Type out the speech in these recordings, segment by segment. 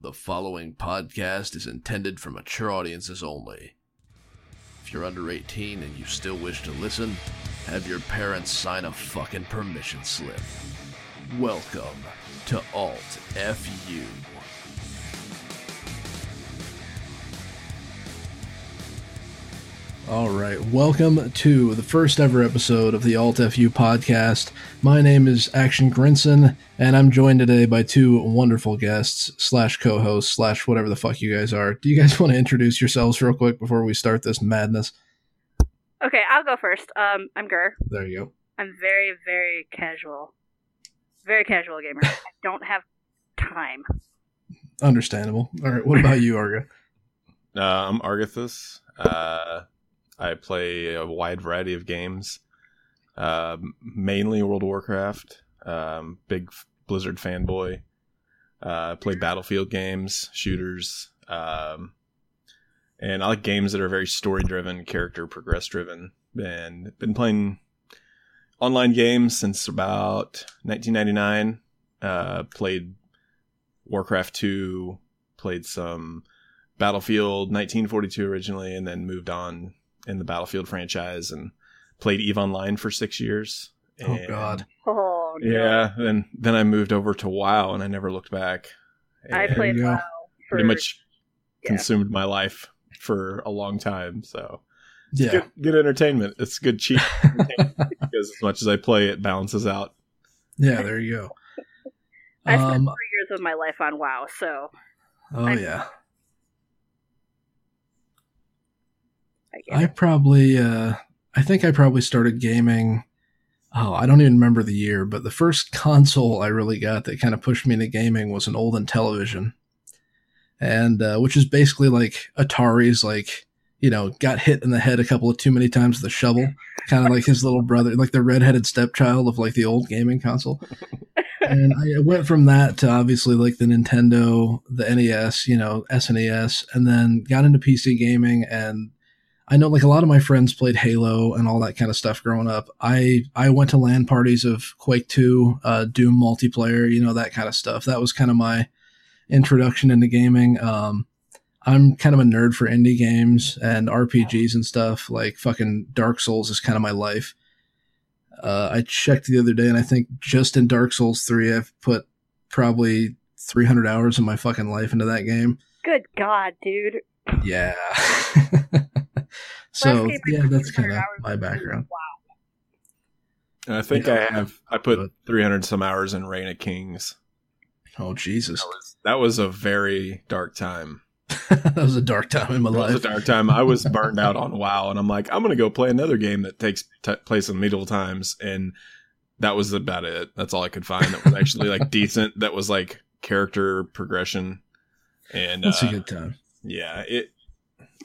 The following podcast is intended for mature audiences only. If you're under 18 and you still wish to listen, have your parents sign a fucking permission slip. Welcome to Alt FU. All right, welcome to the first ever episode of the Alt FU podcast. My name is Action Grinson, and I'm joined today by two wonderful guests slash co-hosts slash whatever the fuck you guys are. Do you guys want to introduce yourselves real quick before we start this madness? Okay, I'll go first. Um, I'm Gur. There you go. I'm very, very casual. Very casual gamer. I don't have time. Understandable. All right, what about you, Arga? Uh, I'm Argathus. Uh, I play a wide variety of games, uh, mainly World of Warcraft. Um, big Blizzard fanboy. Uh, play Battlefield games, shooters, um, and I like games that are very story driven, character progress driven. And been playing online games since about 1999. Uh, played Warcraft 2, played some Battlefield 1942 originally, and then moved on in the Battlefield franchise and played Eve Online for six years. Oh God. Oh no. Yeah, then then I moved over to WoW and I never looked back. I played. WoW for pretty much yeah. consumed my life for a long time. So Yeah. good, good entertainment. It's good cheap because as much as I play, it balances out. Yeah, there you go. I spent Um, three years of my life on WoW, so oh I'm- yeah. I get I it. probably, uh, I think I probably started gaming. Oh, I don't even remember the year, but the first console I really got that kind of pushed me into gaming was an old Intellivision, and uh, which is basically like Atari's, like you know, got hit in the head a couple of too many times with a shovel, kind of like his little brother, like the redheaded stepchild of like the old gaming console. and I went from that to obviously like the Nintendo, the NES, you know, SNES, and then got into PC gaming and I know like a lot of my friends played Halo and all that kind of stuff growing up. I I went to LAN parties of Quake 2, uh, Doom multiplayer, you know that kind of stuff. That was kind of my introduction into gaming. Um, I'm kind of a nerd for indie games and RPGs and stuff. Like fucking Dark Souls is kind of my life. Uh, I checked the other day and I think just in Dark Souls 3 I've put probably 300 hours of my fucking life into that game. Good God, dude. Yeah. Last so yeah, that's kind of my background. WoW. And I think Yeah. I have I put 300 some hours in Reign of Kings. Oh Jesus, That was, that was a very dark time. that was a dark time in my life. It was a dark time. I was burned out on WoW, and I'm like, I'm gonna go play another game that takes t- place in medieval times, and that was about it. That's all I could find that was actually like decent. That was like character progression, and That's uh, a good time. yeah, it.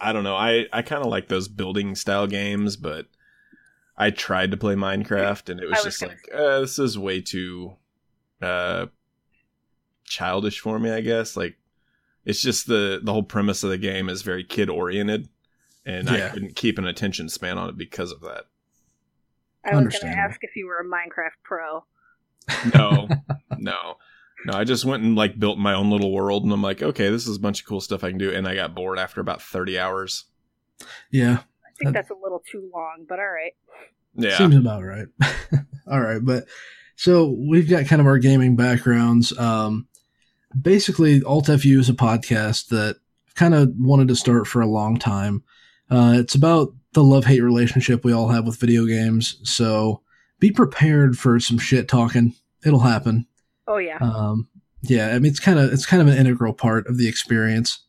I don't know. I I kind of like those building style games, but I tried to play Minecraft, and it was, was just gonna like, uh, this is way too uh childish for me. I guess like it's just the the whole premise of the game is very kid oriented, and I couldn't keep an attention span on it because of that. I was going to Understandable. ask if you were a Minecraft pro. No, no. No, I just went and like built my own little world, and I'm like, okay, this is a bunch of cool stuff I can do, and I got bored after about thirty hours. Yeah, I think Uh, that's a little too long, but all right. Yeah, seems about right. All right, but so we've got kind of our gaming backgrounds. Um, basically, Alt FU is a podcast that kind of wanted to start for a long time. Uh, it's about the love hate relationship we all have with video games. So be prepared for some shit talking. It'll happen. Oh yeah. Um, yeah, I mean it's kind of it's kind of an integral part of the experience.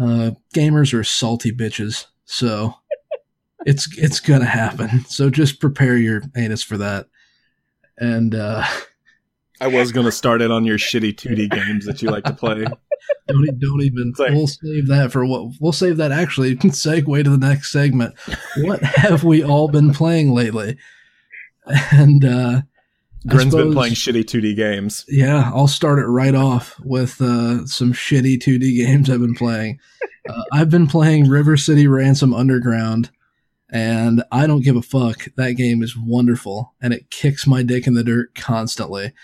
Uh, gamers are salty bitches, so it's it's gonna happen. So just prepare your anus for that. And uh, I was gonna start it on your shitty 2D games that you like to play. don't e- don't even. Like- we'll save that for what we'll save that actually. Segue to the next segment. What have we all been playing lately? And uh, Grin's been playing shitty 2D games. Yeah, I'll start it right off with uh, some shitty 2D games I've been playing. Uh, I've been playing River City Ransom Underground, and I don't give a fuck. That game is wonderful, and it kicks my dick in the dirt constantly.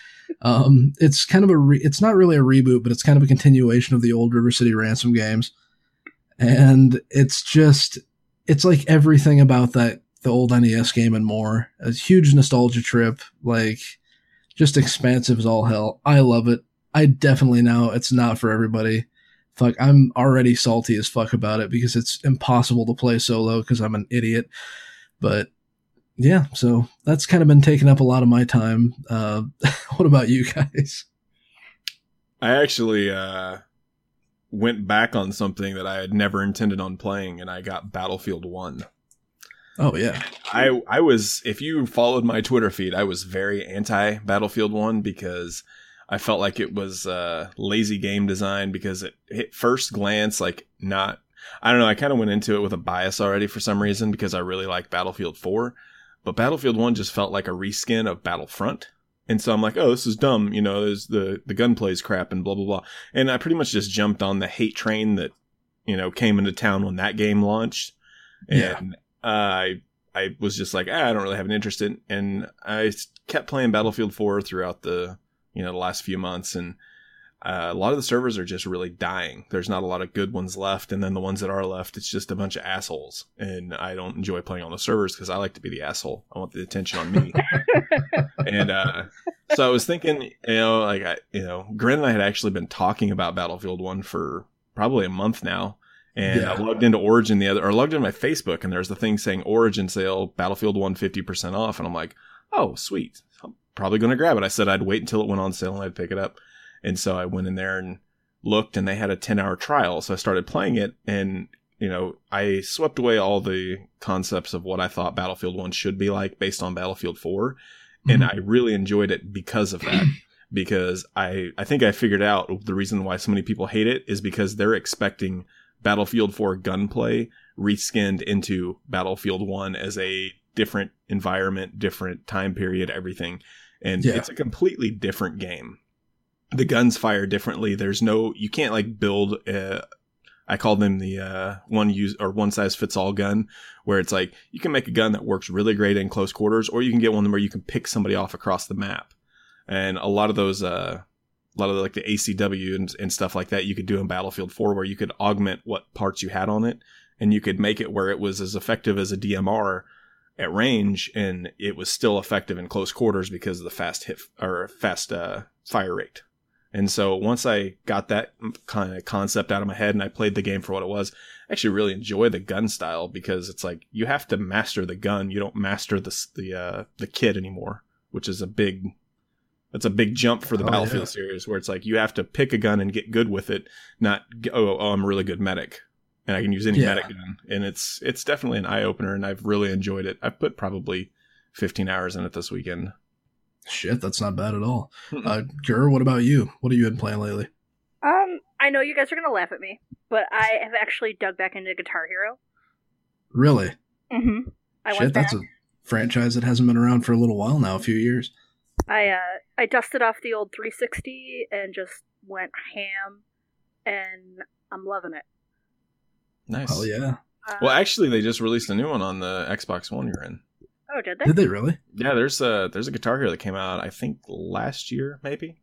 Um, it's kind of a re- it's not really a reboot, but it's kind of a continuation of the old River City Ransom games, and it's just it's like everything about that the old NES game and more. A huge nostalgia trip, like just expansive as all hell. I love it. I definitely know it's not for everybody. Fuck, I'm already salty as fuck about it because it's impossible to play solo because I'm an idiot. But yeah, so that's kind of been taking up a lot of my time. Uh, what about you guys? I actually uh, went back on something that I had never intended on playing, and I got Battlefield One. Oh yeah, I I was if you followed my Twitter feed, I was very anti Battlefield One because I felt like it was uh, lazy game design because it hit first glance like not. I don't know. I kind of went into it with a bias already for some reason because I really like Battlefield Four, but Battlefield One just felt like a reskin of Battlefront. And so I'm like, oh, this is dumb. You know, there's the the gunplay's crap and blah blah blah. And I pretty much just jumped on the hate train that you know came into town when that game launched. And Yeah. Uh, I I was just like, ah, I don't really have an interest in, and I kept playing Battlefield 4 throughout the you know the last few months, and uh, a lot of the servers are just really dying. There's not a lot of good ones left, and then the ones that are left, it's just a bunch of assholes, and I don't enjoy playing on the servers because I like to be the asshole. I want the attention on me, and uh, so I was thinking, you know, like I, you know, Grin and I had actually been talking about Battlefield One for probably a month now. And I logged into Origin the other, or logged into my Facebook, and there's the thing saying Origin sale, Battlefield 1 50% off. And I'm like, oh, sweet. I'm probably going to grab it. I said I'd wait until it went on sale and I'd pick it up. And so I went in there and looked, and they had a 10 hour trial. So I started playing it, and, you know, I swept away all the concepts of what I thought Battlefield 1 should be like based on Battlefield 4 and Mhm. I really enjoyed it because of that. because I I think I figured out the reason why so many people hate it is because they're expecting Battlefield 4 gunplay reskinned into Battlefield 1 as a different environment, different time period, everything. And Yeah. it's a completely different game. The guns fire differently. There's no you can't like build a I call them the uh, one use or one size fits all gun, where it's like you can make a gun that works really great in close quarters, or you can get one where you can pick somebody off across the map. And a lot of those, uh, a lot of like the ACW and, and stuff like that, you could do in Battlefield 4, where you could augment what parts you had on it, and you could make it where it was as effective as a DMR at range, and it was still effective in close quarters because of the fast hit or fast uh, fire rate. And so once I got that kind of concept out of my head and I played the game for what it was, I actually really enjoy the gun style because it's like you have to master the gun. You don't master the the uh, the kit anymore, which is a big that's a big jump for the Oh, Battlefield yeah. series where it's like you have to pick a gun and get good with it, not oh, oh I'm a really good medic and I can use any Yeah. medic gun. And it's it's definitely an eye opener and I've really enjoyed it. I've put probably 15 hours in it this weekend. Shit, that's not bad at all. Mm-mm. Uh, Gur, what about you? What have you been playing lately? Um, I know you guys are gonna laugh at me, but I have actually dug back into Guitar Hero. Really? Mm-hmm. I Shit, went back. that's a franchise that hasn't been around for a little while now, a few years. I uh, I dusted off the old 360 and just went ham, and I'm loving it. Nice. Oh yeah. Uh, Well, actually, they just released a new one on the Xbox One you're in. oh, did they? Did they really? Yeah, there's a there's a Guitar Hero that came out I think last year maybe.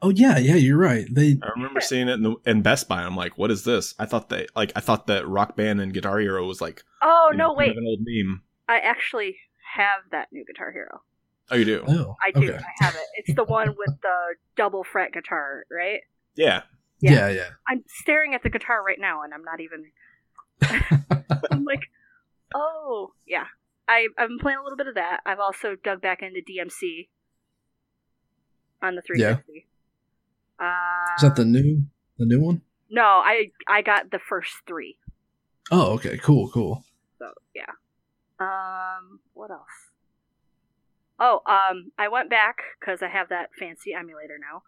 Oh yeah, yeah, you're right. They I remember seeing it in, the, in Best Buy. I'm like, what is this? I thought that like I thought that Rock Band and Guitar Hero was like oh you know, no, kind wait! of an old meme. I actually have that new Guitar Hero. Oh, you do? oh I do. okay. I have it. It's the one with the double fret guitar, right? Yeah. Yeah. Yeah, yeah. I'm staring at the guitar right now, and I'm not even. I'm like, oh yeah. I I've been playing a little bit of that. I've also dug back into DMC on the 360. Uh, Is that the new the new one? No, I I got the first three. Oh, okay, cool, cool. So yeah. Um, what else? Oh, um, I went back because I have that fancy emulator now,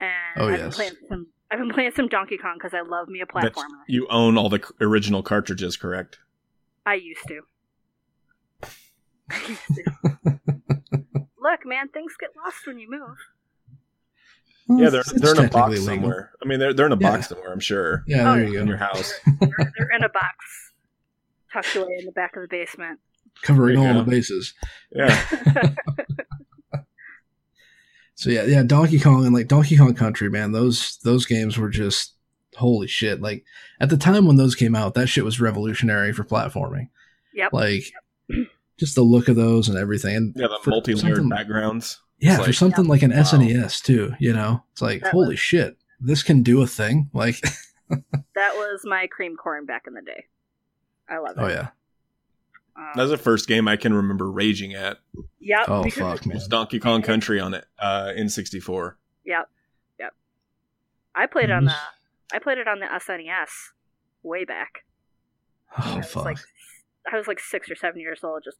and Oh, I've been playing some. I've been playing some Donkey Kong because I love me a That's- platformer. You own all the c- original cartridges, correct? I used to. I used to. Look, man, things get lost when you move. Well, yeah, they're they're in a box legal. somewhere. I mean, they're they're in a Yeah. box somewhere. I'm sure Yeah, Oh, there you in go. your house. They're, they're in a box, tucked away in the back of the basement. Covering all go. the bases. Yeah. So yeah, yeah, Donkey Kong and like Donkey Kong Country, man, those those games were just holy shit. Like at the time when those came out, that shit was revolutionary for platforming. Yep. Like just the look of those and everything. And Yeah, the for multi-layered something- backgrounds. Yeah, It's for like- something like an Wow. SNES too, you know, it's like That holy was- shit, this can do a thing. Like, That was my cream corn back in the day. I love oh, it. oh yeah, Um, That was the first game I can remember raging at. yep. oh because- fuck It man, was Donkey Kong Country on it uh, in '64. Yep. Yep. I played it on the Mm-hmm. I played it on the SNES way back. Oh was fuck. like I was like six or seven years old. Just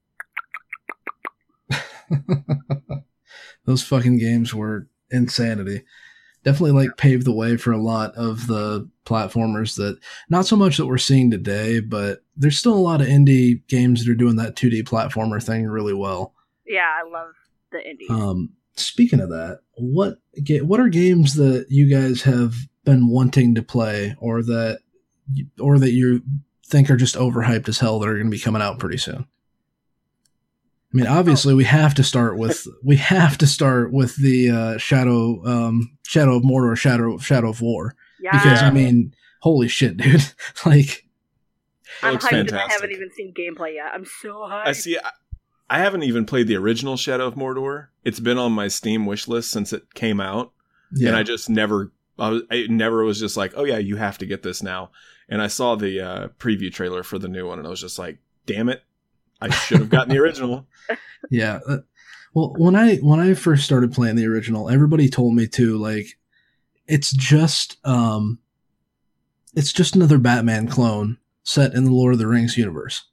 those fucking games were insanity. Definitely like paved the way for a lot of the platformers that not so much that we're seeing today, but there's still a lot of indie games that are doing that 2D platformer thing really well. yeah, I love the indie. Um, speaking of that, what what are games that you guys have been wanting to play, or that or that you think are just overhyped as hell that are going to be coming out pretty soon? I mean, obviously, we have to start with we have to start with the uh, Shadow um, Shadow of Mordor, Shadow Shadow of War, yeah, because I mean, holy shit, dude! like, I'm looks hyped and I haven't even seen gameplay yet. I'm so hyped. I see. I, I haven't even played the original Shadow of Mordor. It's been on my Steam wish list since it came out, yeah, and I just never, I, was, I never was just like, oh yeah, you have to get this now. And I saw the uh, preview trailer for the new one, and I was just like, damn it, I should have gotten the original. Yeah. uh, well, when I when I first started playing the original, everybody told me to like it's just um it's just another Batman clone set in the Lord of the Rings universe.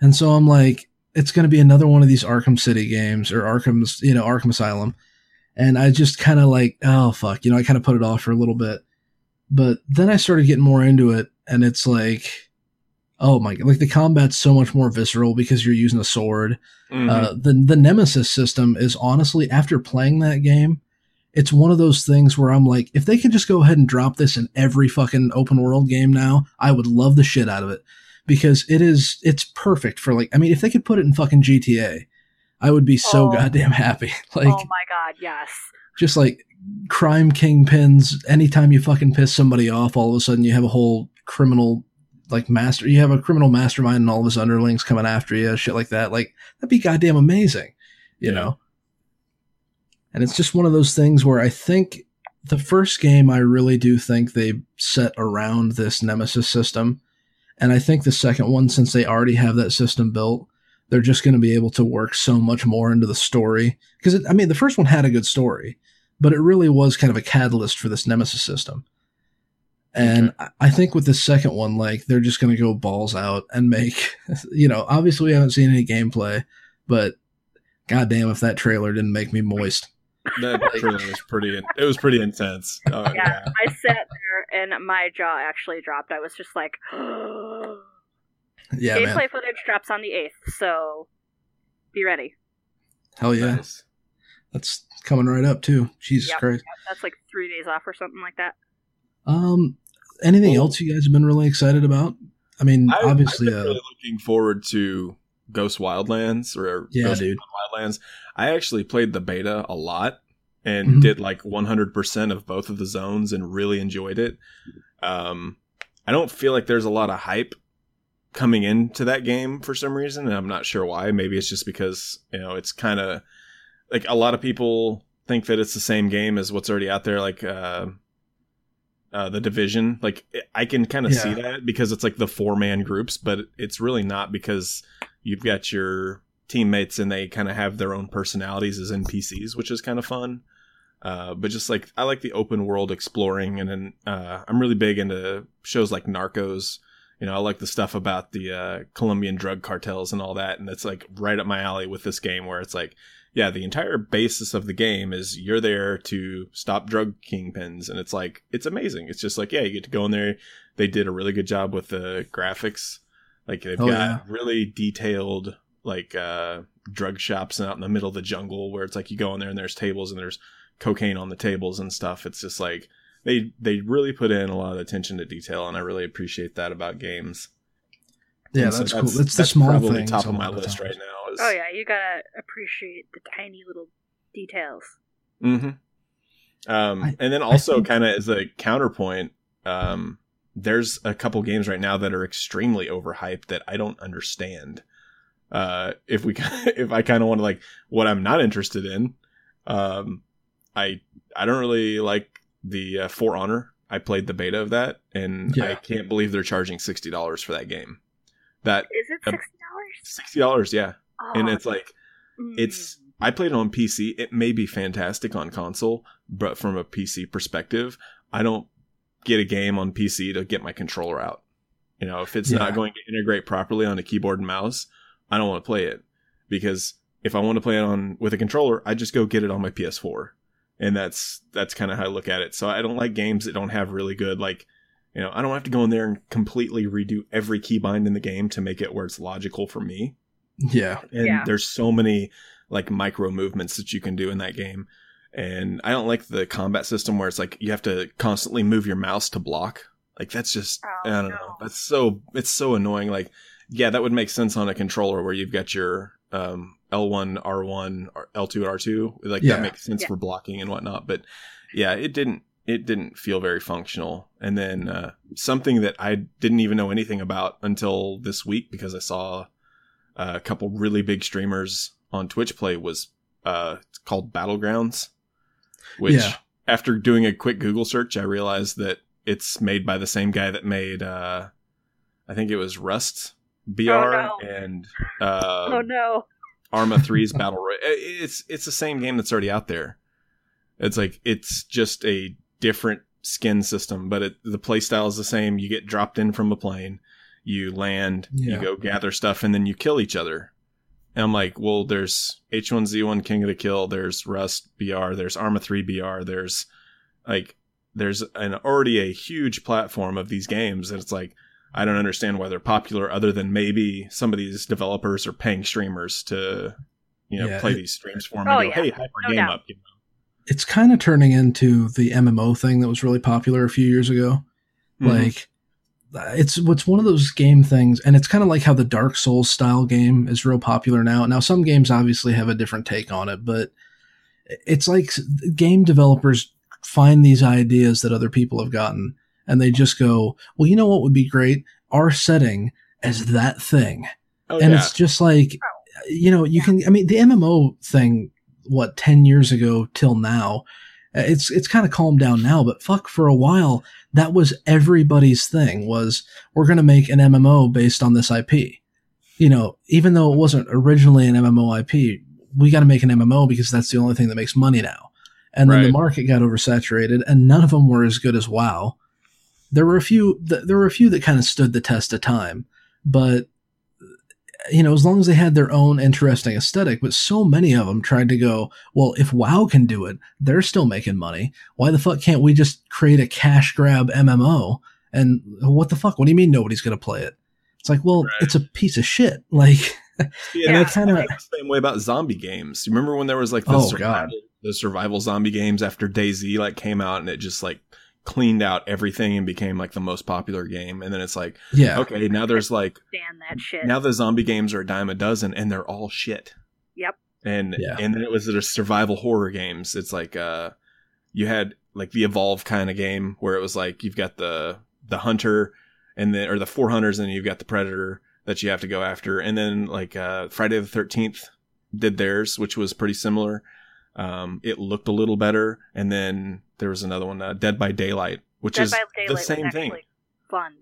And so I'm like it's going to be another one of these Arkham City games or Arkham's, you know, Arkham Asylum. And I just kind of like, oh fuck, you know, I kind of put it off for a little bit. But then I started getting more into it and it's like oh my god, like the combat's so much more visceral because you're using a sword Mhm. uh, the the Nemesis system is honestly after playing that game, it's one of those things where I'm like, if they could just go ahead and drop this in every fucking open world game now, I would love the shit out of it because it is it's perfect for like I mean, if they could put it in fucking GTA, I would be so Oh. goddamn happy. Like oh my god, yes. just like crime kingpins. Anytime you fucking piss somebody off, all of a sudden you have a whole criminal like master. You have a criminal mastermind and all of his underlings coming after you, shit like that. Like that'd be goddamn amazing, you Yeah. know. And it's just one of those things where I think the first game I really do think they set around this Nemesis system, and I think the second one, since they already have that system built, they're just going to be able to work so much more into the story because I mean the first one had a good story, but it really was kind of a catalyst for this Nemesis system. And I- I think with the second one, like they're just going to go balls out and make, you know, obviously we haven't seen any gameplay, but goddamn if that trailer didn't make me moist. that trailer was pretty. It was pretty intense. Oh, Yeah. yeah. I sat there and my jaw actually dropped. I was just like, Yeah, gameplay man. footage drops on the eighth, so be ready. Hell yeah, Nice. that's coming right up too. Jesus Yep. Christ. That's like three days off or something like that. Um, anything Well- else you guys have been really excited about? I mean, I, obviously, I've been uh, really looking forward to Ghost Wildlands or Yeah, Ghost dude. Wildlands. I actually played the beta a lot and Mhm. did like 100% of both of the zones and really enjoyed it. Um, I don't feel like there's a lot of hype coming into that game for some reason, and I'm not sure why. Maybe it's just because you know it's kind of like a lot of people think that it's the same game as what's already out there, like uh, uh, the Division. Like I can kind of see that because it's like the four man groups, but it's really not because you've got your teammates and they kind of have their own personalities as NPCs, which is kind of fun. Uh, but just like I like the open world exploring, and then uh, I'm really big into shows like Narcos. You know, I like the stuff about the uh, Colombian drug cartels and all that, and it's like right up my alley with this game where it's like, yeah, the entire basis of the game is you're there to stop drug kingpins, and it's like it's amazing. It's just like yeah, you get to go in there. They did a really good job with the graphics. Like they've Oh, got yeah. really detailed like uh drug shops out in the middle of the jungle where it's like you go in there and there's tables and there's cocaine on the tables and stuff. It's just like they they really put in a lot of attention to detail, and I really appreciate that about games. yeah, And so that's, cool. That's the small probably things. top of my list times. right now. Is, Oh yeah, you gotta appreciate the tiny little details. Mm-hmm. Um, I- and then also, kind of as a counterpoint, um, there's a couple games right now that are extremely overhyped that I don't understand. Uh, if we, if I kind of want to like what I'm not interested in, um, I I don't really like the uh, For Honor. I played the beta of that, and I can't believe they're charging sixty dollars for that game. That Is it sixty dollars? sixty dollars, yeah, Oh, and it's like mm. it's I played it on PC. It may be fantastic on console, but from a PC perspective, I don't get a game on PC to get my controller out. You know, if it's Yeah. not going to integrate properly on a keyboard and mouse, I don't want to play it because if I want to play it on with a controller, I just go get it on my PS4. And that's that's kind of how I look at it. So I don't like games that don't have really good like you know, I don't have to go in there and completely redo every keybind in the game to make it where it's logical for me Yeah. and Yeah. there's so many like micro movements that you can do in that game and i don't like the combat system where it's like you have to constantly move your mouse to block like that's just Oh, i don't no. know that's so it's so annoying like yeah that would make sense on a controller where you've got your um l1 r1 or l2 r2 like Yeah. that makes sense Yeah. for blocking and whatnot but yeah it didn't it didn't feel very functional and then uh, something that i didn't even know anything about until this week because i saw uh, a couple really big streamers on Twitch play was uh, called Battlegrounds, which Yeah. after doing a quick Google search, I realized that it's made by the same guy that made uh, I think it was Rust BR Oh, no. and uh, oh no. Arma 3's Battle Royale. It's it's the same game that's already out there. It's like it's just a different skin system, but it, the playstyle is the same. You get dropped in from a plane, you land, Yeah. you go gather stuff, and then you kill each other. And I'm like, well, there's H1Z1 King of the Kill, there's Rust BR, there's Arma 3 BR, there's like there's an already a huge platform of these games, and it's like I don't understand why they're popular, other than maybe some of these developers are paying streamers to, you know, Yeah, play it- these streams for them Oh, and go, yeah. "Hey, hype our No game doubt. up." You know? It's kind of turning into the MMO thing that was really popular a few years ago. Mhm. Like it's what's one of those game things, and it's kind of like how the Dark Souls style game is real popular now. Now, some games obviously have a different take on it, but it's like game developers find these ideas that other people have gotten, and they just go, "Well, you know what would be great? Our setting as that thing." oh and yeah, it's just like oh. you know you can i mean the mmo thing what 10 years ago till now Uh, it's it's kind of calmed down now but fuck for a while that was everybody's thing was we're going to make an mmo based on this ip you know even though it wasn't originally an mmo ip we got to make an mmo because that's the only thing that makes money now. And then the market got oversaturated and none of them were as good as wow. There were a few th- there were a few that kind of stood the test of time but you know, as long as they had their own interesting aesthetic, but so many of them tried to go, well, if WoW can do it, they're still making money. Why the fuck can't we just create a cash grab MMO? And what the fuck? What do you mean nobody's going to play it? It's like, well, Right. it's a piece of shit. Like, Yeah, Yeah, and that's kinda- kind of the same way about zombie games. You remember when there was like the Oh, survival, God. the survival zombie games after DayZ like came out and it just like cleaned out everything and became like the most popular game. And then it's like, yeah, okay, now there's like Stand that shit. now the zombie games are a dime a dozen and they're all shit. Yep. And Yeah. and then it was the survival horror games. It's like uh you had like the evolve kind of game where it was like you've got the the hunter and then or the four hunters and then you've got the predator that you have to go after. And then like uh Friday the thirteenth did theirs, which was pretty similar. Um it looked a little better. And then there was another one, uh, Dead by Daylight, which Dead is by Daylight the same was thing. fun.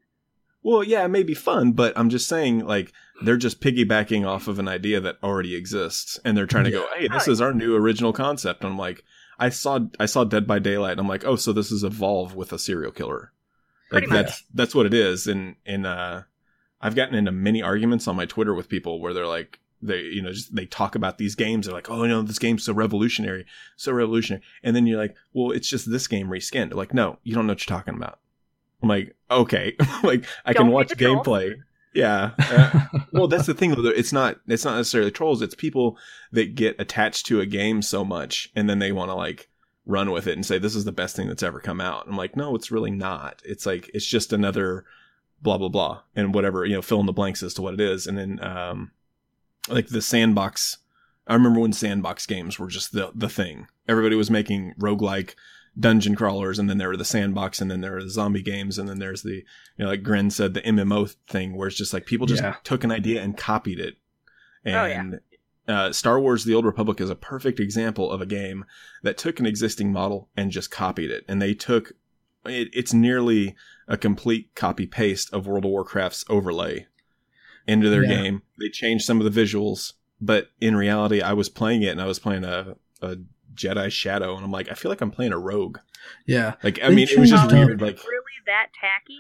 Well, yeah, it may be fun, but I'm just saying, like, they're just piggybacking off of an idea that already exists, and they're trying to go, "Hey, this Oh, is our new original concept." And I'm like, I saw, I saw Dead by Daylight, and I'm like, oh, so this is Evolve with a serial killer. Pretty like much. that's that's what it is, and and uh, I've gotten into many arguments on my Twitter with people where they're like, they you know just they talk about these games, they're like, oh, you know, this game's so revolutionary, so revolutionary, and then you're like, well, it's just this game reskinned. They're like, no, you don't know what you're talking about. I'm like, okay, like I Don't can watch gameplay. Yeah. Uh, well, that's the thing. though. It's not. It's not necessarily trolls. It's people that get attached to a game so much, and then they want to like run with it and say this is the best thing that's ever come out. I'm like, no, it's really not. It's like it's just another blah blah blah and whatever you know, fill in the blanks as to what it is, and then um, like the sandbox I remember when sandbox games were just the the thing. Everybody was making roguelike dungeon crawlers, and then there were the sandbox, and then there were the zombie games, and then there's the you know like Grin said the MMO thing, where it's just like people just Yeah. took an idea and copied it. Oh, yeah. And uh, Star Wars: The Old Republic is a perfect example of a game that took an existing model and just copied it, and they took it, it's nearly a complete copy paste of World of Warcraft's overlay into their Yeah. game. They changed some of the visuals, but in reality, I was playing it and I was playing a, a Jedi Shadow, and I'm like, I feel like I'm playing a rogue. Yeah. Like, I They mean, it was just weird. Like, really that tacky?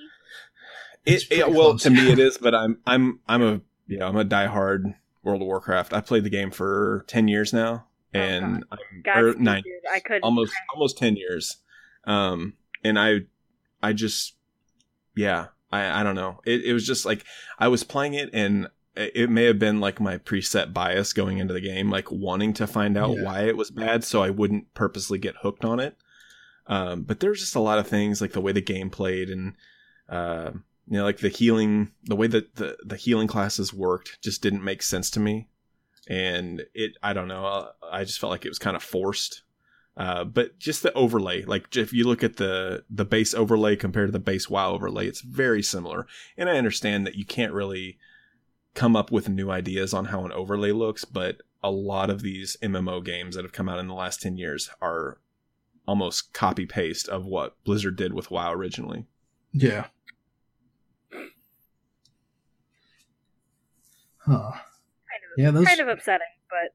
It, it, well, close. to me, it is, but I'm I'm I'm a you know I'm a diehard World of Warcraft. I played the game for ten years now, Oh, and I'm God, or nine dude, I could almost almost 10 years um and i i just yeah i i don't know. It, it was just like i was playing it and it may have been like my preset bias going into the game like wanting to find out Yeah. why it was bad so i wouldn't purposely get hooked on it. Um but there's just a lot of things like the way the game played and uh you know like the healing the way that the the healing classes worked just didn't make sense to me. And it i don't know uh, i just felt like it was kind of forced uh, but just the overlay, like if you look at the the base overlay compared to the base WoW overlay, it's very similar. And I understand that you can't really come up with new ideas on how an overlay looks, but a lot of these MMO games that have come out in the last ten years are almost copy paste of what Blizzard did with WoW originally. Yeah. Huh. kind of, Yeah, those- kind of upsetting, but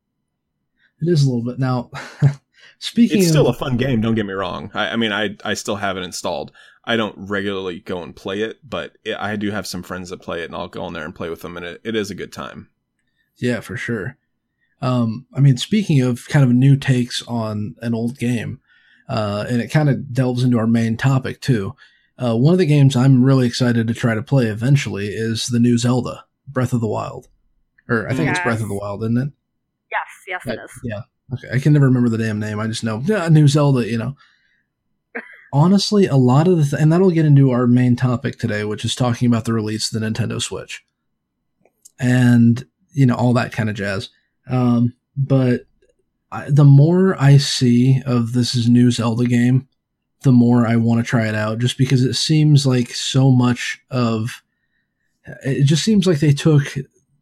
It is a little bit. Now, speaking It's of. still a fun game. Don't get me wrong. I, I mean, I I still have it installed. I don't regularly go and play it, but it, I do have some friends that play it, and I'll go in there and play with them, and it, it is a good time. Yeah, for sure. Um, I mean, speaking of kind of new takes on an old game, uh, and it kind of delves into our main topic too. Uh, one of the games I'm really excited to try to play eventually is the new Zelda, Breath of the Wild. Or I think it's Breath of the Wild, isn't it? yes, yes, it I- is. yeah. Okay. I can never remember the damn name. I just know yeah, new Zelda. You know. Honestly, a lot of the th- and that'll get into our main topic today, which is talking about the release of the Nintendo Switch, and you know all that kind of jazz. Um, but I, the more I see of this is new Zelda game, the more I want to try it out, just because it seems like so much of it just seems like they took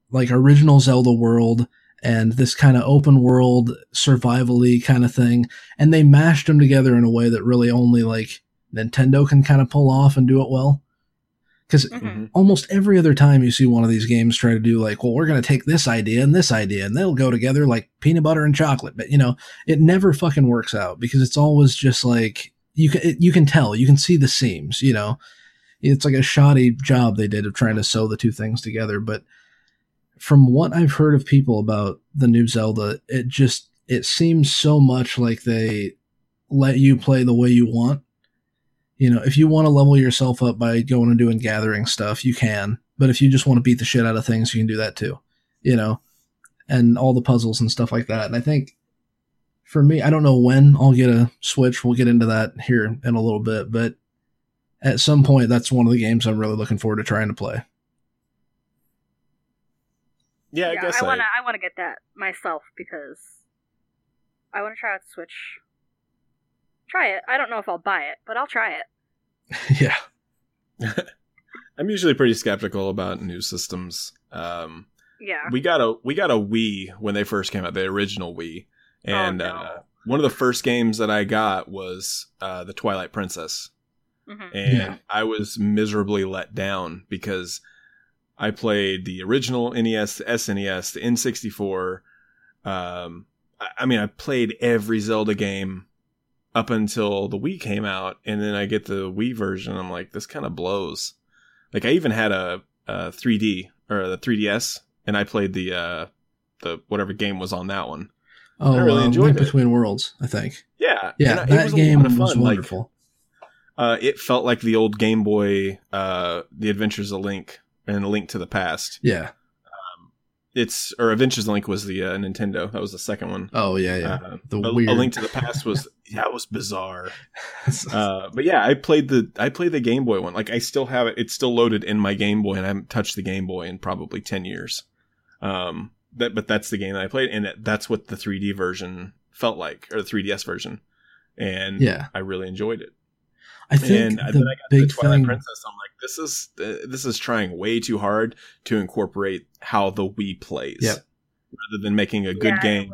like original Zelda world and this kind of open world survivally kind of thing and they mashed them together in a way that really only like Nintendo can kind of pull off and do it well. Cuz Mhm. almost every other time you see one of these games try to do like well we're going to take this idea and this idea and they'll go together like peanut butter and chocolate but you know it never fucking works out because it's always just like you can it, you can tell you can see the seams you know? It's like a shoddy job they did of trying to sew the two things together but from what i've heard of people about the new zelda it just it seems so much like they let you play the way you want. You know if you want to level yourself up by going and doing gathering stuff you can but if you just want to beat the shit out of things you can do that too you know and all the puzzles and stuff like that. And i think for me i don't know when i'll get a switch. We'll get into that here in a little bit but at some point that's one of the games i'm really looking forward to trying to play Yeah, I guess I I, wanna I wanna get that myself because I wanna try out the Switch. Try it. I don't know if I'll buy it, but I'll try it. yeah I'm usually pretty skeptical about new systems. Um, Yeah. we got a we got a Wii when they first came out, the original Wii, and Oh, no. uh, one of the first games that I got was uh, the Twilight Princess, hmm and Yeah. I was miserably let down because I played the original NES, the SNES, the N64. Um, I, I mean, I played every Zelda game up until the Wii came out, and then I get the Wii version. I'm like, this kind of blows. Like, I even had a, a 3D or the 3DS, and I played the uh, the whatever game was on that one. oh I really um, enjoyed Link it. between worlds i think Yeah, yeah and I- it that was game was fun. Like, wonderful uh, it felt like the old Game Boy, uh, The Adventures of Link and A Link to the Past. yeah It's or Adventures Link was the uh, Nintendo. That was the second one. oh yeah yeah Uh, the a, weird a Link to the Past was that was bizarre. Uh, but yeah, I played the I played the Game Boy one. Like I still have it. It's still loaded in my Game Boy, and I haven't touched the Game Boy in probably ten years. Um, that but that's the game that I played, and it, that's what the 3D version felt like, or the 3DS version, and Yeah. I really enjoyed it. I think and the then I got to the big Twilight thing. Princess. I'm like, this is uh, this is trying way too hard to incorporate how the Wii plays, Yep. rather than making a good Yeah, game.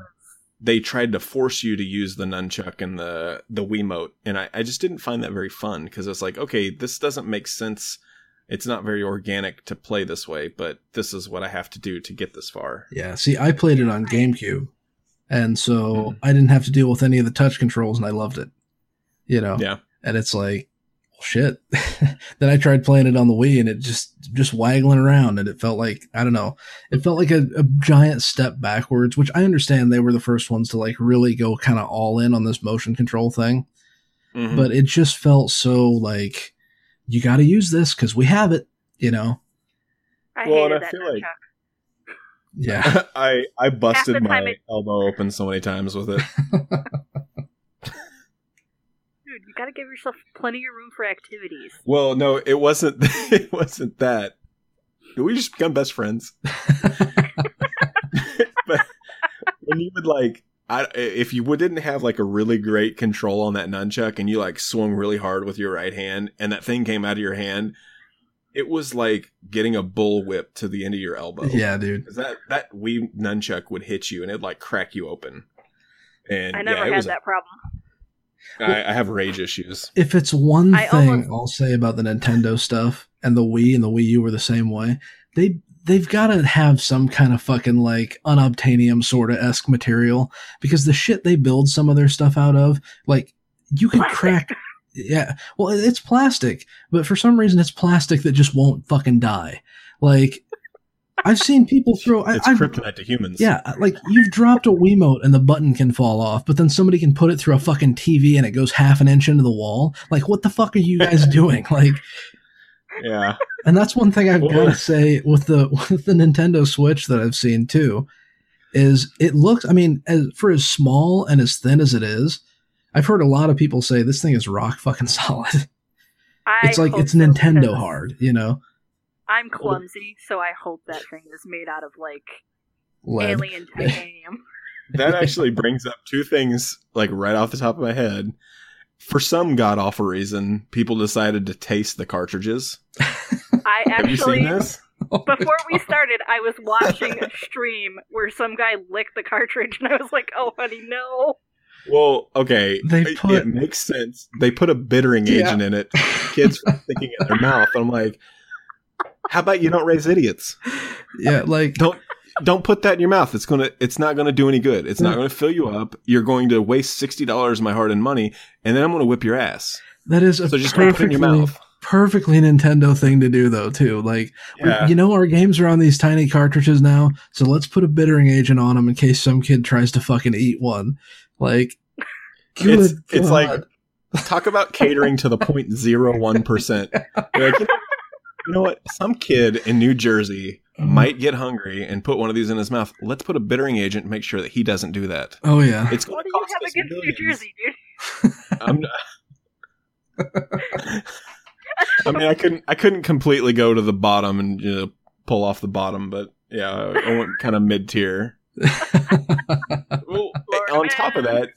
They tried to force you to use the nunchuck and the the Wiimote, and I, I just didn't find that very fun because it's like, okay, this doesn't make sense. It's not very organic to play this way, but this is what I have to do to get this far. Yeah, see, I played it on GameCube, and so Mhm. I didn't have to deal with any of the touch controls, and I loved it. You know, Yeah. And it's like, well, shit. then I tried playing it on the Wii, and it just just waggling around, and it felt like I don't know, it felt like a, a giant step backwards. Which I understand they were the first ones to like really go kind of all in on this motion control thing, Mhm. but it just felt so like you got to use this because we have it. You know, I Well, and I that feel like- yeah. I I busted Half time my it- elbow open so many times with it. Dude, you gotta give yourself plenty of room for activities. Well, no, it wasn't. It wasn't that. We just become best friends. but when you would like, I, if you didn't have like a really great control on that nunchuck, and you like swung really hard with your right hand, and that thing came out of your hand, it was like getting a bull whip to the end of your elbow. yeah, dude. that that Wii nunchuck would hit you, and it'd like crack you open. And I never yeah, had was. that problem. I, I have rage issues. if it's one I thing almost- I'll say about the Nintendo stuff and the Wii and the Wii U were the same way, they they've got to have some kind of fucking like unobtainium sort of esque material because the shit they build some of their stuff out of, like you can crack. Yeah, well, it's plastic, but for some reason it's plastic that just won't fucking die. Like I've seen people throw. I, It's I've, kryptonite to humans. yeah, uh, like you've dropped a Wiimote and the button can fall off, but then somebody can put it through a fucking TV and it goes half an inch into the wall. Like, what the fuck are you guys doing? Like, yeah. and that's one thing I've got to say with the with the Nintendo Switch that I've seen too, is it looks. I mean, as, for as small and as thin as it is, I've heard a lot of people say this thing is rock fucking solid. I It's like it's Nintendo because hard, you know. I'm clumsy, so I hope that thing is made out of like Lead. alien titanium. that actually brings up two things like right off the top of my head for some god awful reason people decided to taste the cartridges I have you actually seen this Oh before we started, I was watching a stream where some guy licked the cartridge, and I was like, "Oh, honey, no!" well okay They it, put- it makes sense they put a bittering Yeah. agent in it kids were thinking in their mouth i'm like how about you don't raise idiots? Yeah, like don't don't put that in your mouth. It's gonna it's not gonna do any good. It's not gonna fill you up. You're going to waste $60 of my hard-earned money and then i'm gonna whip your ass. That is a so just don't put it in perfectly your mouth. perfectly Nintendo thing to do, though. Too. Like, we- you know, our games are on these tiny cartridges now, so let's put a bittering agent on them in case some kid tries to fucking eat one. Like, It's- it's like- talk about catering to the 0.01%. Like, you, know, you know what? Some kid in New Jersey Mhm. might get hungry and put one of these in his mouth. Let's put a bittering agent and make sure that he doesn't do that. Oh yeah, It's going to do you cost have us against New. Jersey, dude? I'm not- I mean, I couldn't, I couldn't completely go to the bottom and you know, pull off the bottom, but yeah, I went kind of mid tier. Well, on top of that,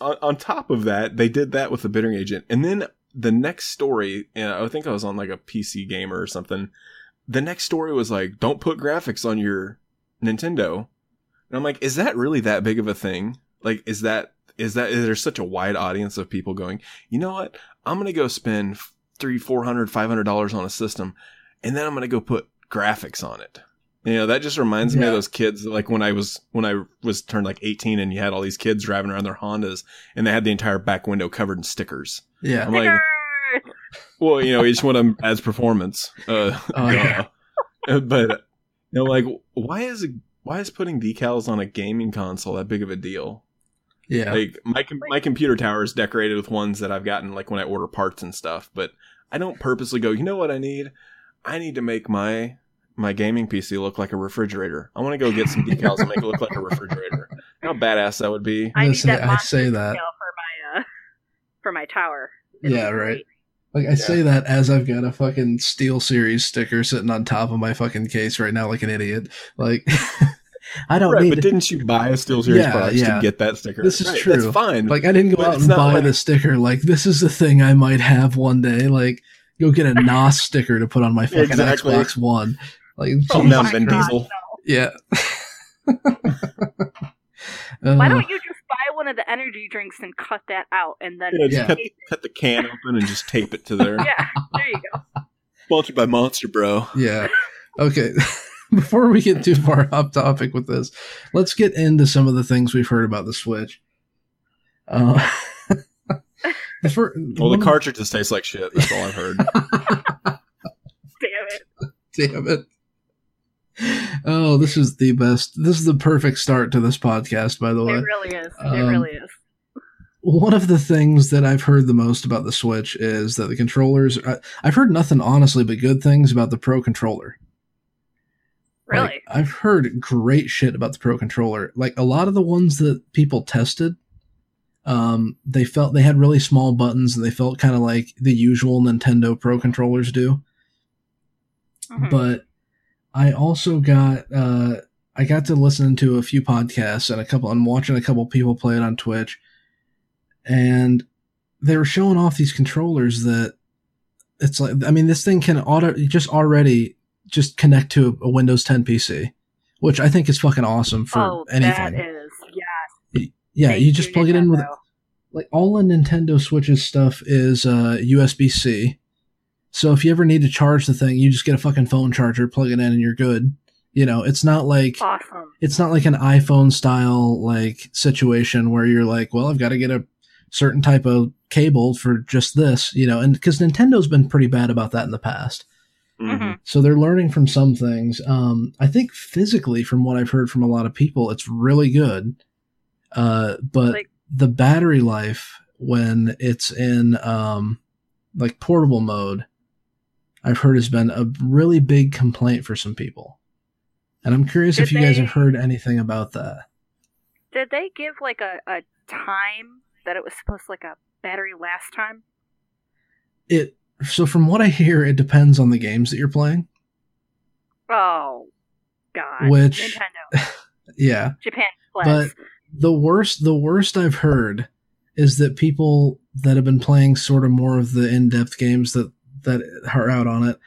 on, on top of that, they did that with the bittering agent, and then the next story, know, I think I was on like a PC gamer or something. The next story was like, "Don't put graphics on your Nintendo," and I'm like, "Is that really that big of a thing? Like, is that is that is there such a wide audience of people going? You know what? I'm gonna go spend three, four hundred, five hundred dollars on a system, and then I'm gonna go put graphics on it." You know, that just reminds me of those kids like when I was when I was turned like 18 and you had all these kids driving around their Hondas and they had the entire back window covered in stickers. yeah. I'm like, well, you know, each one of them adds performance. Uh, Oh, yeah. but you know, like, why is why is putting decals on a gaming console that big of a deal? Yeah, Like my my computer tower is decorated with ones that I've gotten like when I order parts and stuff, but I don't purposely go. You know what I need? I need to make my my gaming PC look like a refrigerator. I want to go get some decals and make it look like a refrigerator. You know how badass that would be. I need Listen, that I say that. for my uh, for my tower. It'll Yeah, right. great. like I say that as I've got a fucking SteelSeries sticker sitting on top of my fucking case right now, like an idiot. Like, I don't Right, need but to- didn't you buy a SteelSeries Yeah, products yeah. to get that sticker? This is Right, true. That's fine. like I didn't go out and not buy like- the sticker. Like this is the thing I might have one day. Like go get a NOS sticker to put on my fucking Exactly. Xbox One. Like Oh, no, my Vin God, Diesel. no. yeah. Why Uh, don't you just buy one of the energy drinks and cut that out and then Yeah, just Cut, cut the can open and just tape it to there. yeah, there you go. Sponsored by Monster, bro. Yeah. Okay. Before we get too far off topic with this, let's get into some of the things we've heard about the Switch. Uh, the fir- Well, the of- cartridges taste like shit. That's all I've heard. Damn it. Damn it. Oh, this is the best. This is the perfect start to this podcast, by the way. It really is. It Um, really is. One of the things that I've heard the most about the Switch is that the controllers. I, I've heard nothing honestly but good things about the Pro controller. Really? Like, I've heard great shit about the Pro controller. Like a lot of the ones that people tested, um, they felt they had really small buttons and they felt kind of like the usual Nintendo Pro controllers do. Mhm. But I also got uh, I got to listen to a few podcasts and a couple. I'm watching a couple people play it on Twitch, and they were showing off these controllers that it's like I mean this thing can auto just already just connect to a Windows 10 PC, which I think is fucking awesome for oh, anything. that is. Yeah. yeah, Thank you just plug it in with like all the Nintendo Switch's stuff is uh, USB C. So if you ever need to charge the thing, you just get a fucking phone charger, plug it in, and you're good. You know, it's not like Awesome. it's not like an iPhone style like situation where you're like, well, I've got to get a certain type of cable for just this, you know, and because Nintendo's been pretty bad about that in the past. Mhm. So they're learning from some things. Um, I think physically, from what I've heard from a lot of people, it's really good. Uh, but Like- the battery life when it's in um, like portable mode, I've heard has been a really big complaint for some people. And I'm curious if Did you guys have heard anything about that. Did they give like a, a time that it was supposed to like a battery last time? It so from what I hear, it depends on the games that you're playing. Oh, God. Which- Nintendo. Yeah, Japan but the worst the worst I've heard is that people that have been playing sort of more of the in-depth games that that are out on it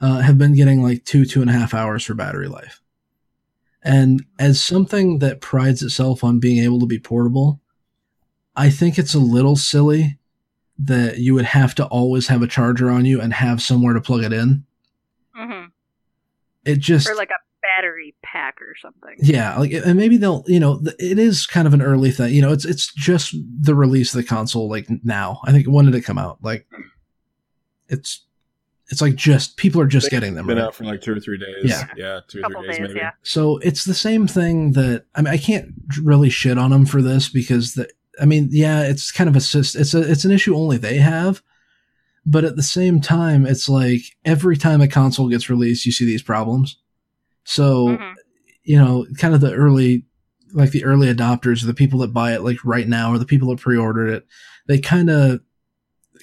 uh, have been getting like two two and a half hours for battery life. And as something that prides itself on being able to be portable, I think it's a little silly that you would have to always have a charger on you and have somewhere to plug it in. hmm It just Or like a battery pack or something. yeah, like and maybe they'll, you know, it is kind of an early thing. You know, it's it's just the release of the console like now. I think when did it come out? Like it's it's like just people are just getting them. Been right? out for like two or three days. Yeah. yeah, two or three days, days, maybe. yeah. So it's the same thing that I mean I can't really shit on them for this because the I mean yeah it's kind of a sys- it's a it's an issue only they have, but at the same time it's like every time a console gets released you see these problems. So Mhm. you know, kind of the early, like the early adopters, the people that buy it like right now, or the people that pre-ordered it, they kind of,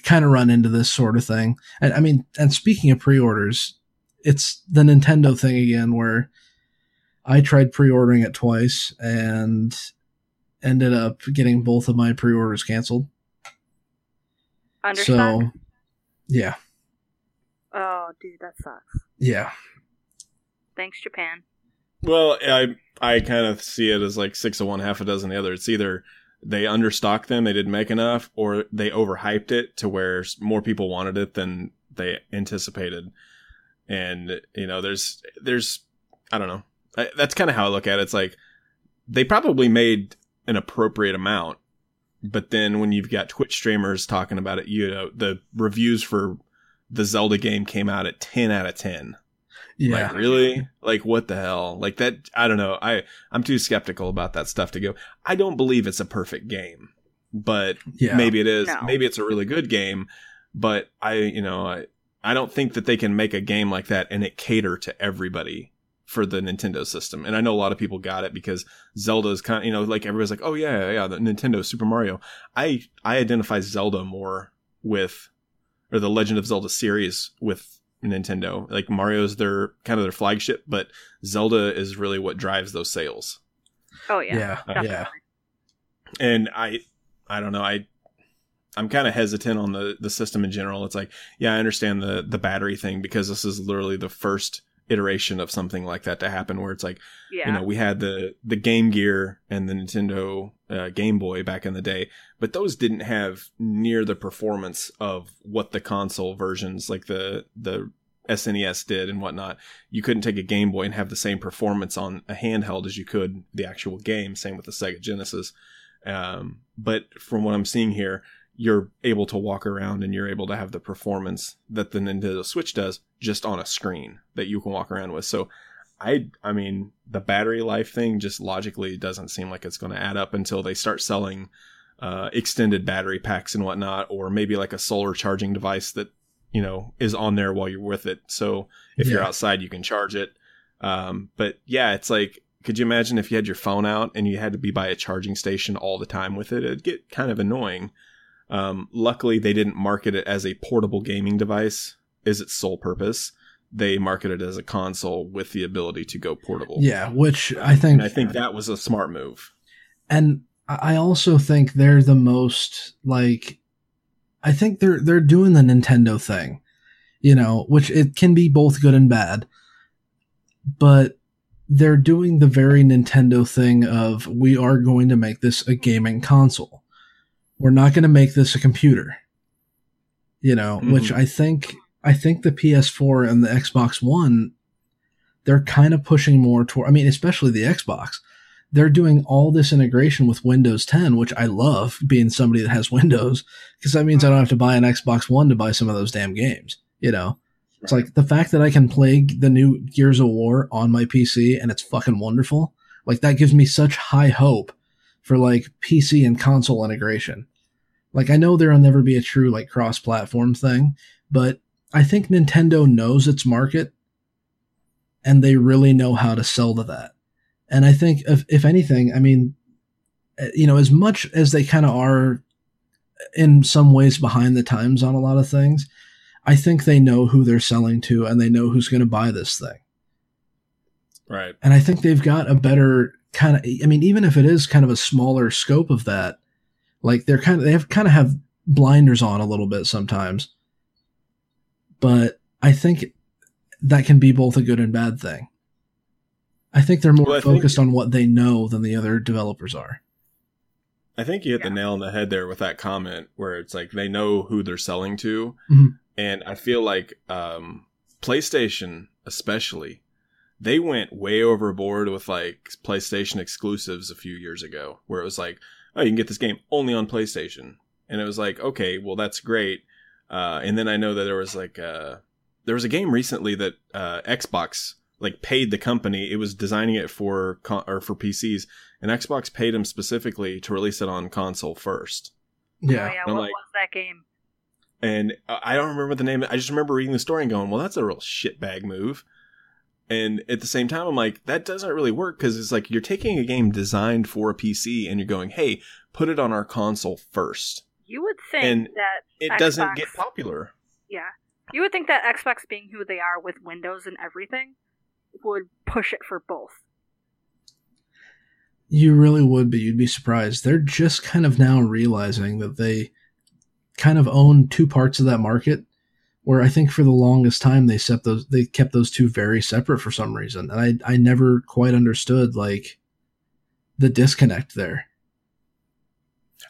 kind of run into this sort of thing. And I mean, and speaking of pre-orders, it's the Nintendo thing again, where I tried pre-ordering it twice and ended up getting both of my pre-orders canceled. Understand? So, yeah, oh, dude, that sucks. yeah, Thanks, Japan. Well, I I kind of see it as like six of one, half a dozen the other. It's either they understocked them, they didn't make enough, or they overhyped it to where more people wanted it than they anticipated. And you know, there's there's I don't know. I, that's kind of how I look at it. It's like they probably made an appropriate amount, but then when you've got Twitch streamers talking about it, you know, the reviews for the Zelda game came out at ten out of ten. Yeah. Like really? Like what the hell? Like that I don't know. I I'm too skeptical about that stuff to go. I don't believe it's a perfect game. But yeah. maybe it is. No. Maybe it's a really good game, but I you know, I I don't think that they can make a game like that and it cater to everybody for the Nintendo system. And I know a lot of people got it because Zelda is kind of, you know, like everybody's like, "Oh yeah, yeah, the Nintendo Super Mario." I I identify Zelda more with or the Legend of Zelda series with Nintendo. Like Mario's their kind of their flagship, but Zelda is really what drives those sales. Oh yeah, Yeah, definitely. yeah. And I, I don't know, I, I'm kind of hesitant on the the system in general. It's like, yeah, I understand the the battery thing because this is literally the first iteration of something like that to happen, where it's like, Yeah, you know, we had the the Game Gear and the Nintendo uh, Game Boy back in the day, but those didn't have near the performance of what the console versions like the the SNES did and whatnot. You couldn't take a Game Boy and have the same performance on a handheld as you could the actual game. Same with the Sega Genesis. Um, but from what I'm seeing here, you're able to walk around and you're able to have the performance that the Nintendo Switch does just on a screen that you can walk around with. So I I mean the battery life thing just logically doesn't seem like it's going to add up until they start selling uh, extended battery packs and whatnot, or maybe like a solar charging device that you know is on there while you're with it. So if you're outside, you can charge it. Um, but yeah, it's like could you imagine if you had your phone out and you had to be by a charging station all the time with it? It'd get kind of annoying. Um, luckily, they didn't market it as a portable gaming device. Is its sole purpose? They marketed as a console with the ability to go portable. Yeah, which I think and I think that was a smart move. and I also think they're the most like I think they're they're doing the Nintendo thing, you know, which it can be both good and bad. But they're doing the very Nintendo thing of we are going to make this a gaming console. We're not going to make this a computer. You know, which Mhm. I think I think the PS4 and the Xbox One they're kind of pushing more toward I mean, especially the Xbox they're doing all this integration with Windows 10, which I love being somebody that has Windows because that means I don't have to buy an Xbox One to buy some of those damn games. You know, it's like the fact that I can play the new Gears of War on my PC and it's fucking wonderful. Like that gives me such high hope for like PC and console integration. Like I know there'll never be a true like cross-platform thing, but I think Nintendo knows its market and they really know how to sell to that. And I think if, if anything, I mean, uh, you know, as much as they kind of are in some ways behind the times on a lot of things, I think they know who they're selling to and they know who's going to buy this thing. Right. And I think they've got a better kind of, I mean, even if it is kind of a smaller scope of that, like they're kind of, they have kind of have blinders on a little bit sometimes. But I think that can be both a good and bad thing. I think they're more Well, I think- focused on what they know than the other developers are. I think you hit the nail on the head there with that comment where it's like they know who they're selling to. Mhm. And I feel like um, PlayStation, especially, they went way overboard with like PlayStation exclusives a few years ago, where it was like, oh, you can get this game only on PlayStation. And it was like, okay, well, that's great. Uh, and then I know that there was like, uh, there was a game recently that uh, Xbox like paid the company. It was designing it for con- or for PCs, and Xbox paid them specifically to release it on console first. Oh, Yeah. yeah. What like- was that game? And I I don't remember the name. I just remember reading the story and going, "Well, that's a real shitbag move." And at the same time, I'm like, that doesn't really work because it's like you're taking a game designed for a PC and you're going, "Hey, put it on our console first. You would think And that It Xbox- doesn't get popular. yeah, you would think that Xbox being who they are with Windows and everything would push it for both. You really would, but you'd be surprised. They're just kind of now realizing that they kind of own two parts of that market. Where I think for the longest time they set those they kept those two very separate for some reason, and I I never quite understood like the disconnect there.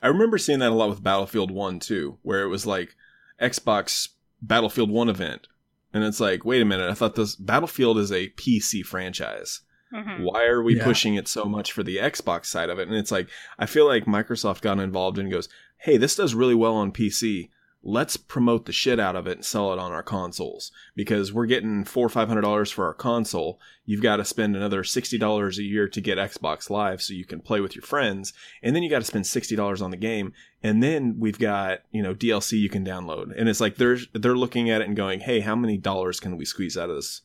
I remember seeing that a lot with Battlefield 1 too, where it was like Xbox Battlefield 1 event. And it's like, wait a minute, I thought this Battlefield is a PC franchise. Mhm. Why are we Yeah. pushing it so much for the Xbox side of it? And it's like, I feel like Microsoft got involved and goes, hey, this does really well on PC. Let's promote the shit out of it and sell it on our consoles because we're getting four or five hundred dollars for our console. You've got to spend another sixty dollars a year to get Xbox Live so you can play with your friends, and then you got to spend sixty dollars on the game, and then we've got you know DLC you can download, and it's like they're they're looking at it and going, hey, how many dollars can we squeeze out of this?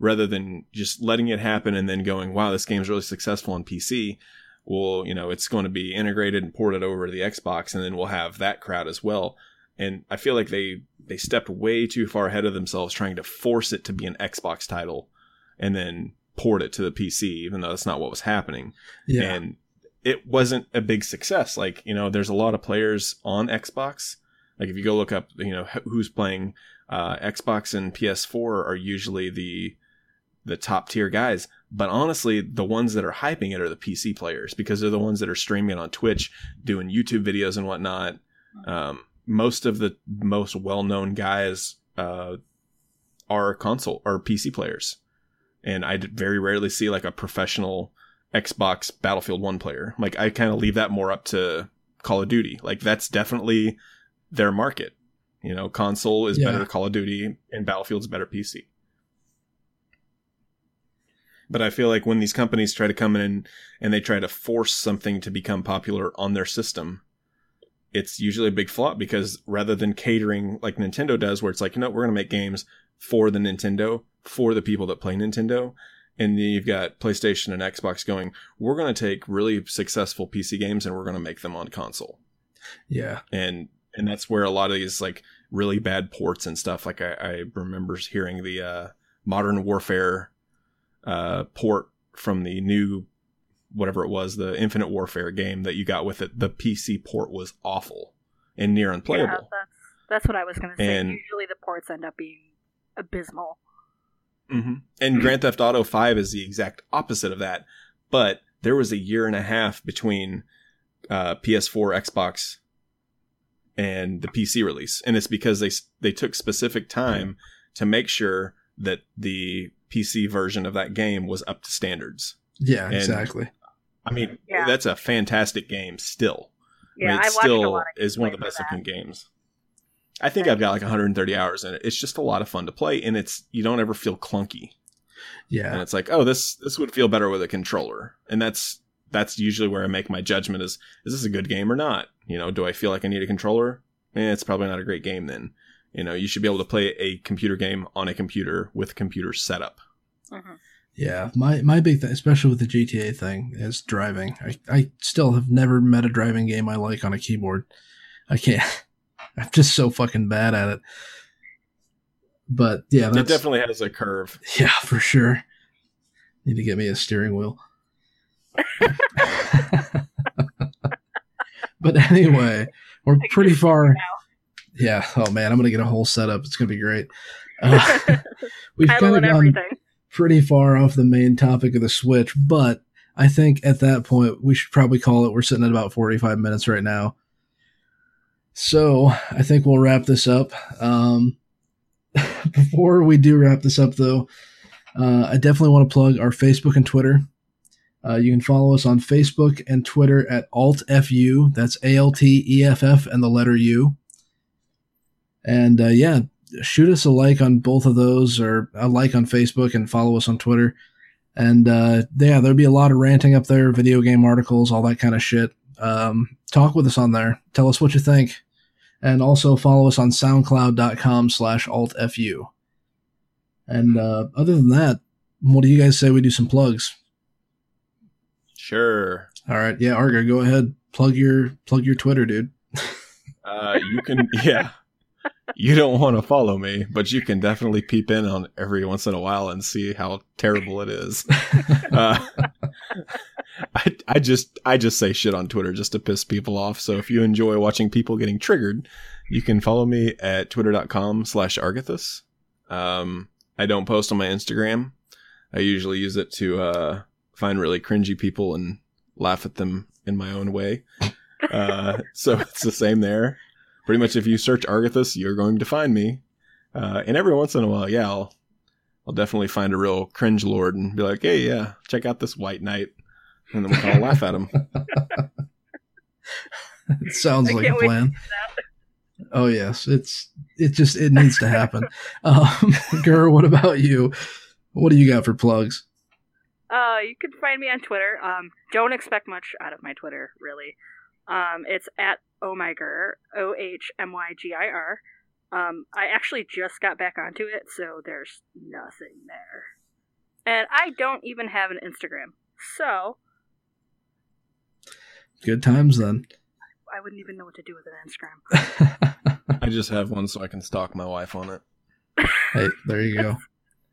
rather than just letting it happen and then going, wow, this game's really successful on PC. Well, you know, it's going to be integrated and ported over to the Xbox, and then we'll have that crowd as well. And I feel like they they stepped way too far ahead of themselves trying to force it to be an Xbox title and then port it to the PC, even though that's not what was happening. Yeah. And it wasn't a big success. Like, you know, there's a lot of players on Xbox. Like, if you go look up, you know, who's playing uh, Xbox and PS4 are usually the the top tier guys. But honestly, the ones that are hyping it are the PC players because they're the ones that are streaming it on Twitch, doing YouTube videos and whatnot. Um, most of the most well known guys uh, are console or PC players, and I very rarely see like a professional Xbox Battlefield One player. Like I kind of leave that more up to Call of Duty. Like that's definitely their market. You know, console is Yeah. better Call of Duty, and Battlefield's better PC. But I feel like when these companies try to come in and they try to force something to become popular on their system, it's usually a big flop because rather than catering like Nintendo does, where it's like, you know, we're going to make games for the Nintendo, for the people that play Nintendo. And then you've got PlayStation and Xbox going, we're going to take really successful PC games and we're going to make them on console. yeah. And, and that's where a lot of these like really bad ports and stuff, like I, I remember hearing the, uh, Modern Warfare, uh, port from the new, whatever it was, the Infinite Warfare game that you got with it. The PC port was awful and near Yeah, unplayable. that's that's what I was going to say. And- Usually the ports end up being abysmal. hmm And Grand Theft Auto 5 is the exact opposite of that. But there was a year and a half between uh, PS4, Xbox, and the PC release, and it's because they they took specific time to make sure that the PC version of that game was up to standards. Yeah, And- exactly. I mean, Yeah. that's a fantastic game still. Yeah, I mean, I it watched a still lot of is one of the best looking games. I think I've got like 130 hours in it. It's just a lot of fun to play, and it's you don't ever feel clunky. Yeah, and it's like, oh, this this would feel better with a controller, and that's that's usually where I make my judgment: is is this a good game or not? You know, do I feel like I need a controller? Eh, it's probably not a great game then. You know, you should be able to play a computer game on a computer with computer setup. Mhm. Yeah, my my big thing, especially with the GTA thing, is driving. I, I still have never met a driving game I like on a keyboard. I can't. I'm just so fucking bad at it. But yeah, It that's definitely has a curve. yeah for sure. Need to get me a steering wheel. but anyway, we're pretty far. Yeah. Oh man, I'm gonna get a whole setup. It's gonna be great. Uh, we've kind of and gone everything. Pretty far off the main topic of the Switch, but I think at that point we should probably call it. We're sitting at about 45 minutes right now. So I think we'll wrap this up. Um, before we do wrap this up, though, uh, I definitely want to plug our Facebook and Twitter. Uh, you can follow us on Facebook and Twitter at AltFU. That's A L T E F F and the letter U. And uh, yeah, shoot us a like on both of those or a like on Facebook and follow us on Twitter. And uh, yeah, there'll be a lot of ranting up there, video game articles, all that kind of shit. Um, talk with us on there. Tell us what you think. And also follow us on soundcloud.com slash altfu. And uh, other than that, what do you guys say we do some plugs? Sure. All right, yeah, Argo, go ahead. Plug your plug your Twitter, dude. Uh, you can, yeah. You don't want to follow me, but you can definitely peep in on every once in a while and see how terrible it is. Uh, I, I just, I just say shit on Twitter just to piss people off. So if you enjoy watching people getting triggered, you can follow me at twitter.com slash argathus. Um, I don't post on my Instagram. I usually use it to, uh, find really cringy people and laugh at them in my own way. Uh, so it's the same there. Pretty much, if you search Argathus, you're going to find me. Uh, and every once in a while, yeah, I'll, I'll definitely find a real cringe lord and be like, "Hey, yeah, check out this white knight," and then we can all laugh at him. It sounds I like a can't wait to plan. Oh yes, it's it just it needs to happen. Um, Gur, what about you? What do you got for plugs? Uh, you can find me on Twitter. Um, don't expect much out of my Twitter, really. Um, it's at ohmygir, O H M Y G I R. Um, I actually just got back onto it, so there's nothing there. And I don't even have an Instagram, so Good times then. I wouldn't even know what to do with an Instagram. I just have one so I can stalk my wife on it. Hey, there you go.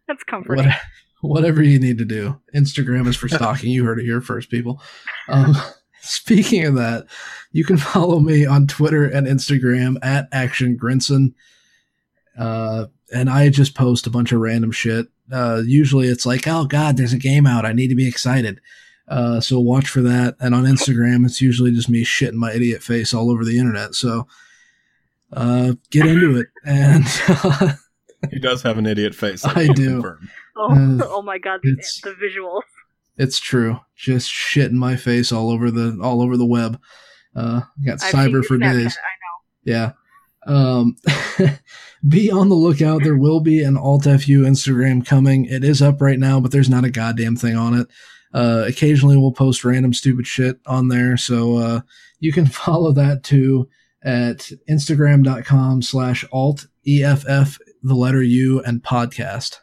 That's comforting. What, whatever you need to do. Instagram is for stalking. You heard it here first, people. Um, speaking of that, you can follow me on Twitter and Instagram at Action Grinson. Uh, and I just post a bunch of random shit. Uh, usually it's like, oh God, there's a game out. I need to be excited. Uh, so watch for that. And on Instagram, it's usually just me shitting my idiot face all over the internet. So uh, get into it. And He does have an idiot face. I can do. confirm. oh, uh, oh my god, the, the visuals. It's true. Just shit in my face all over the all over the web. Uh, got I've cyber for days. I Yeah. Um, be on the lookout. There will be an Alt FU Instagram coming. It is up right now, but there's not a goddamn thing on it. Uh, occasionally we'll post random stupid shit on there. So, uh, you can follow that too at instagram.com slash alt EFF, the letter U and podcast.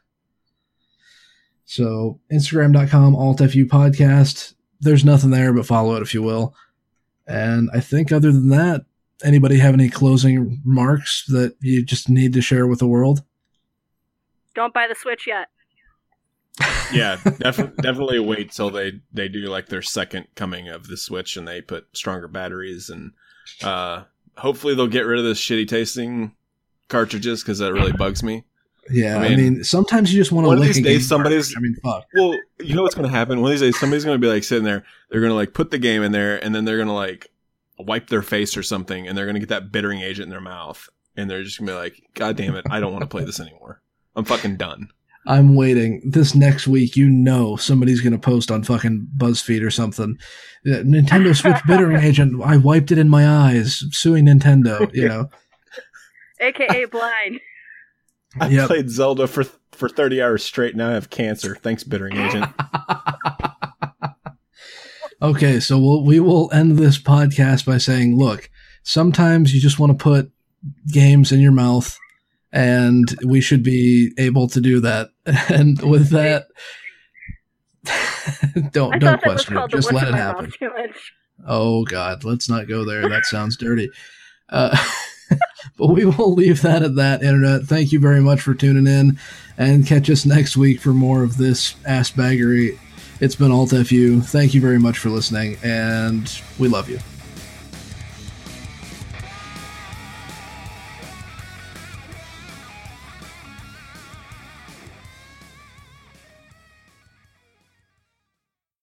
So instagram.com alt FU podcast. There's nothing there, but follow it if you will. And I think other than that, anybody have any closing remarks that you just need to share with the world? Don't buy the Switch yet. Yeah, def- definitely wait till they they do like their second coming of the Switch and they put stronger batteries and uh hopefully they'll get rid of this shitty tasting cartridges because that really bugs me. Yeah, I I mean, mean, sometimes you just want to one of these days somebody's- cartridge. I mean, fuck. Well, you know what's going to happen? One of these days, somebody's going to be like sitting there. They're going to like put the game in there, and then they're going to like wipe their face or something, and they're going to get that bittering agent in their mouth, and they're just going to be like, "God damn it, I don't want to play this anymore. I'm fucking done." I'm waiting. This next week, you know, somebody's going to post on fucking BuzzFeed or something. Uh, Nintendo Switch bittering agent. I wiped it in my eyes, suing Nintendo. You know. AKA blind. I Yep. played Zelda for for 30 hours straight. Now I have cancer. Thanks, bittering agent. okay, so we'll, we will end this podcast by saying, look, sometimes you just want to put games in your mouth, and we should be able to do that. And with that, don't don't thought that was question it. Just let it happen. Oh God, let's not go there. That sounds dirty. Uh, but we will leave that at that. Internet. Thank you very much for tuning in, and catch us next week for more of this ass baggery. It's been Alt FU. Thank you very much for listening, and we love you.